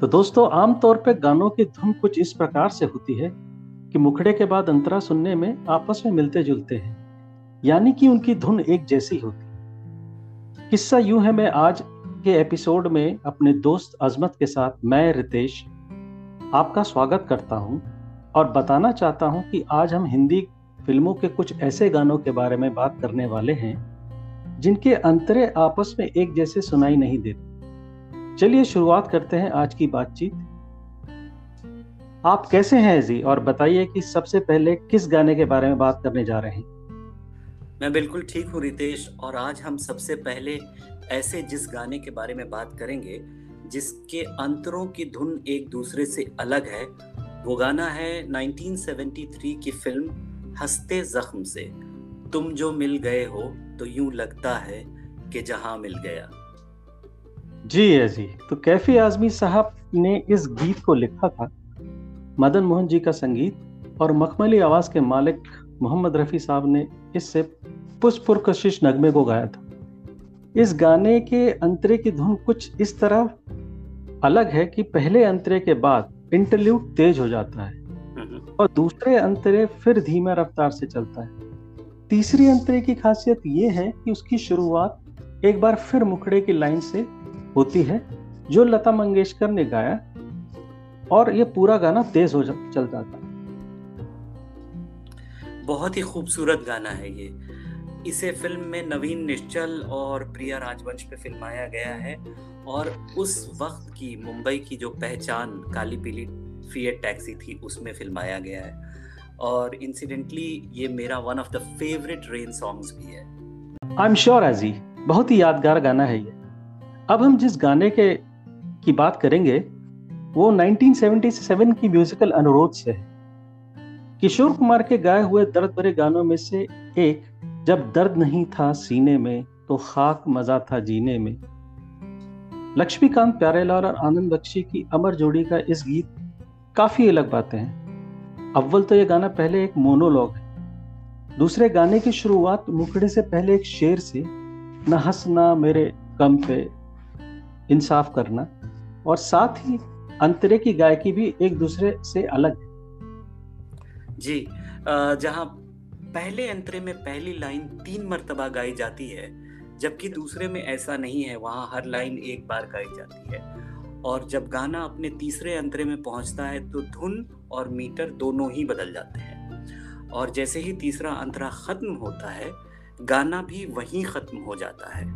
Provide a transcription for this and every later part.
तो दोस्तों, आमतौर पर गानों की धुन कुछ इस प्रकार से होती है कि मुखड़े के बाद अंतरा सुनने में आपस में मिलते जुलते हैं। यानी कि उनकी धुन एक जैसी होती किस्सा यूँ है, मैं आज के एपिसोड में अपने दोस्त अजमत के साथ मैं, रितेश, आपका स्वागत करता हूँ और बताना चाहता हूँ कि आज हम हिंदी फ़िल्मों के कुछ ऐसे गानों के बारे में बात करने वाले हैं जिनके अंतरे आपस में एक जैसे सुनाई नहीं देते। चलिए शुरुआत करते हैं आज की बातचीत। आप कैसे हैं, जी? और बताइए कि सबसे पहले किस गाने के बारे में बात करने जा रहे हैं? मैं बिल्कुल ठीक हूँ, रितेश, और आज हम सबसे पहले ऐसे जिस गाने के बारे में बात करेंगे, जिसके अंतरों की धुन एक दूसरे से अलग है, वो गाना है 1973 की फ़िल्म हँसते जख्म से। तुम जो मिल गए हो तो यूँ लगता है कि जहाँ मिल गया। जी है जी तो कैफी आजमी साहब ने इस गीत को लिखा था। मदन मोहन जी का संगीत और मखमली आवाज़ के मालिक मोहम्मद रफ़ी साहब ने इससे पुष्पुर कशिश नगमे को गाया था। इस गाने के अंतरे की धुन कुछ इस तरह अलग है कि पहले अंतरे के बाद इंटरल्यूड तेज हो जाता है हम्म। और दूसरे अंतरे फिर धीमा रफ्तार से चलता है। तीसरी अंतरे की खासियत ये है कि उसकी शुरुआत एक बार फिर मुखड़े की लाइन से होती है जो लता मंगेशकर ने गाया और ये पूरा गाना तेज हो चल जाता बहुत ही खूबसूरत गाना है ये। इसे फ़िल्म में नवीन निश्चल और प्रिया राजवंश पे फिल्माया गया है और उस वक्त की मुंबई की जो पहचान काली पीली फिएट टैक्सी थी उसमें फिल्माया गया है। और इंसिडेंटली ये मेरा one of the favourite rain songs भी है। आई एम श्योर एजी बहुत ही यादगार गाना है ये। अब हम जिस गाने के, की बात करेंगे, वो 1977 की म्यूजिकल अनुरोध से है। किशोर कुमार के गाए हुए दर्द भरे गानों में से एक, जब दर्द नहीं था सीने में तो खाक मज़ा था जीने में। लक्ष्मीकांत प्यारेलाल और आनंद बख्शी की अमर जोड़ी का इस गीत काफ़ी अलग बातें हैं। अव्वल तो यह गाना पहले एक मोनोलॉग है। दूसरे गाने की शुरुआत मुखड़े से पहले एक शेर से, न हंसना मेरे कम पे इंसाफ करना और साथ ही अंतरे की गायकी भी एक दूसरे से अलग। जी जहाँ पहले अंतरे में पहली लाइन तीन मरतबा गाई जाती है, जबकि दूसरे में ऐसा नहीं है, वहाँ हर लाइन एक बार गाई जाती है। और जब गाना अपने तीसरे अंतरे में पहुँचता है तो धुन और मीटर दोनों ही बदल जाते हैं। और जैसे ही तीसरा अंतरा खत्म होता है, गाना भी वहीं खत्म हो जाता है।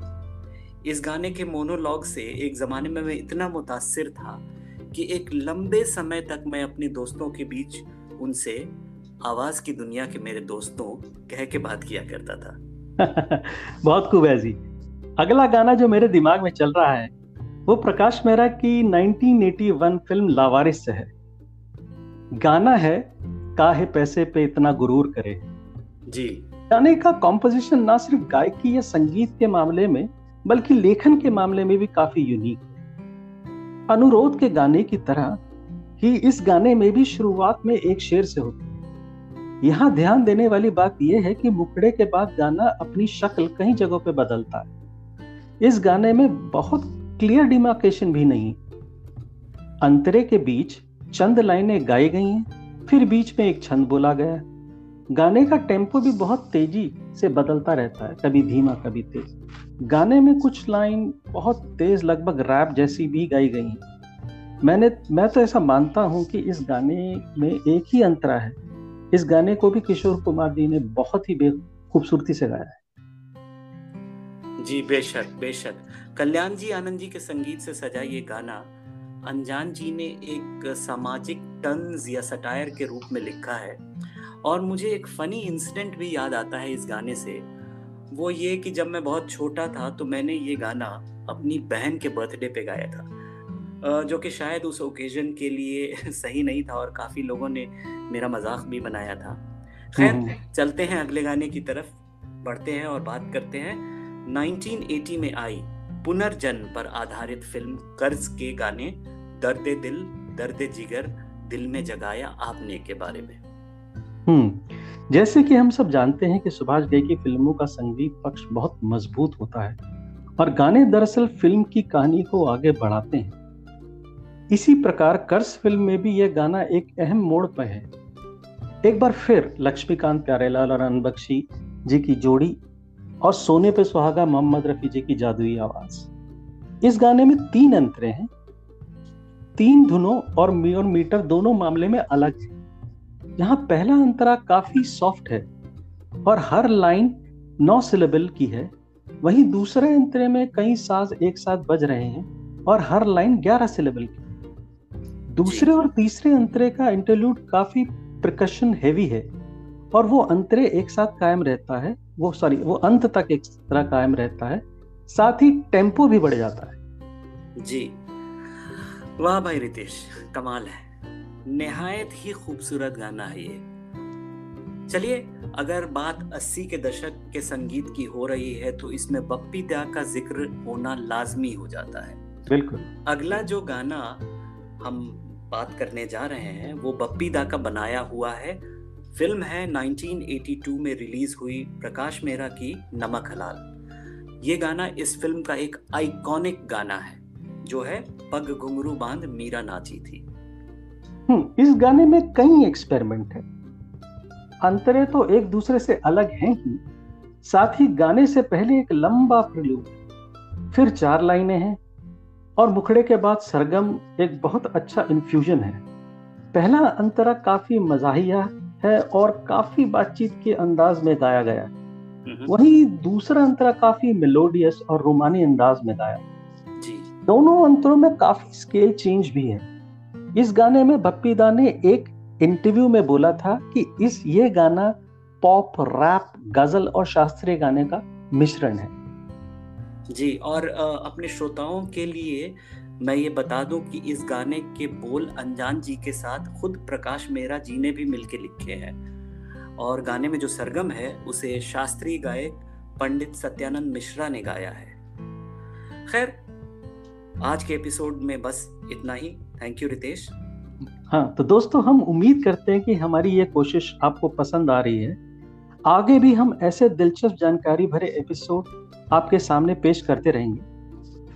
इस गाने के मोनोलॉग से एक ज़माने में मैं इतना मुतासर था कि एक लंबे समय तक मैं अपने दोस्तों के बीच उनसे आवाज़ की दुनिया के मेरे दोस्तों कह के बात किया करता था। बहुत खूब है जी। अगला गाना जो मेरे दिमाग में चल रहा है वो प्रकाश मेहरा की 1981 फ़िल्म लावारिस से है। गाना है काहे पैसे पे इतना गुरूर करे। जी। गाने का कॉम्पोजिशन ना सिर्फ़ गायकी या संगीत के मामले में बल्कि लेखन के मामले में भी काफ़ी यूनिक है। अनुरोध के गाने की तरह ही इस गाने में भी शुरुआत में एक शेर से होती है। यहाँ ध्यान देने वाली बात यह है कि मुकड़े के बाद गाना अपनी शक्ल कई जगहों पे बदलता है। इस गाने में बहुत क्लियर डिमार्केशन भी नहीं अंतरे के बीच चंद लाइनें गाई गई हैं, फिर बीच में एक छंद बोला गया। गाने का टेंपो भी बहुत तेज़ी से बदलता रहता है, कभी धीमा, कभी तेज। गाने में कुछ लाइन बहुत तेज लगभग रैप जैसी भी गाई गई मैंने, मैं तो ऐसा मानता हूँ कि इस गाने में एक ही अंतरा है। इस गाने को भी किशोर कुमार जी ने बहुत ही खूबसूरती से गाया है। जी, बेशक बेशक। कल्याण जी आनंद जी के संगीत से सजा ये गाना अनजान जी ने एक सामाजिक टंज या सटायर के रूप में लिखा है। और मुझे एक फनी इंसिडेंट भी याद आता है इस गाने से। वो ये कि जब मैं बहुत छोटा था तो मैंने ये गाना अपनी बहन के बर्थडे पे गाया था। जो कि शायद उस ओकेजन के लिए सही नहीं था और काफ़ी लोगों ने मेरा मज़ाक भी बनाया था। खैर हम्म। चलते हैं अगले गाने की तरफ़ बढ़ते हैं और बात करते हैं। 1980 में आई पुनर्जन्म पर आधारित फ़िल्म कर्ज के गाने दर्द दिल दर्द जिगर दिल में जगाया आपने के बारे में। हम्म। जैसे कि हम सब जानते हैं कि सुभाष घई की फ़िल्मों का संगीत पक्ष बहुत मज़बूत होता है, और गाने दरअसल फ़िल्म की कहानी को आगे बढ़ाते हैं। इसी प्रकार कर्स फ़िल्म में भी यह गाना एक अहम मोड़ पर है। एक बार फिर लक्ष्मीकांत प्यारेलाल और अनबख्शी जी की जोड़ी और सोने पे सुहागा मोहम्मद रफी जी की जादुई आवाज़। इस गाने में तीन अंतरे हैं। तीन धुनों और और मीटर दोनों मामले में अलग है। यहाँ पहला अंतरा काफ़ी सॉफ्ट है और हर लाइन नौ सिलेबल की है। वहीं दूसरे अंतरे में कई साज एक साथ बज रहे हैं और हर लाइन ग्यारह सिलेबल की दूसरे और तीसरे अंतरे का इंटरल्यूड काफ़ी प्रकशन हैवी है और वो अंतरे एक साथ कायम रहता है। वो सॉरी वो अंत तक एक तरह कायम रहता है। साथ ही टेंपो भी बढ़ जाता है। जी। वाह भाई रितेश कमाल है। निहायत ही खूबसूरत गाना है ये। चलिए अगर बात 80 के दशक के संगीत की हो रही है तो इसमें बप्पी दा का ज़िक्र होना लाजमी हो जाता है। बिल्कुल। अगला जो गाना हम बात करने जा रहे हैं वो बप्पी दा का बनाया हुआ है। फ़िल्म है 1982 में रिलीज़ हुई प्रकाश मेहरा की नमक हलाल। ये गाना इस फ़िल्म का एक आइकॉनिक गाना है जो है पग घुंगरू बाँध मीरा नाची थी। इस गाने में कई एक्सपेरिमेंट है। अंतरे तो एक दूसरे से अलग हैं ही साथ ही गाने से पहले एक लंबा प्रल्यूड फिर चार लाइनें हैं और मुखड़े के बाद सरगम एक बहुत अच्छा इन्फ्यूजन है। पहला अंतरा काफ़ी मजाहिया है और काफ़ी बातचीत के अंदाज में गाया गया। है वहीं दूसरा अंतरा काफ़ी मेलोडियस और रोमानी अंदाज में गाया। जी। दोनों अंतरों में काफ़ी स्केल चेंज भी है। इस गाने में बप्पी दा ने एक इंटरव्यू में बोला था कि इस ये गाना पॉप रैप गज़ल और शास्त्रीय गाने का मिश्रण है। जी, और अपने श्रोताओं के लिए मैं ये बता दूँ कि इस गाने के बोल अनजान जी के साथ खुद प्रकाश मेहरा जी ने भी मिलके लिखे हैं। और गाने में जो सरगम है, उसे शास्त्रीय गायक पंडित सत्यानंद मिश्रा ने गाया है। खैर, आज के एपिसोड में बस इतना ही। थैंक यू रितेश हाँ तो दोस्तों हम उम्मीद करते हैं कि हमारी ये कोशिश आपको पसंद आ रही है। आगे भी हम ऐसे दिलचस्प जानकारी भरे एपिसोड आपके सामने पेश करते रहेंगे।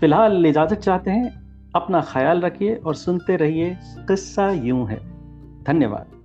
फ़िलहाल इजाज़त चाहते हैं, अपना ख्याल रखिए और सुनते रहिए, किस्सा यूँ है। धन्यवाद।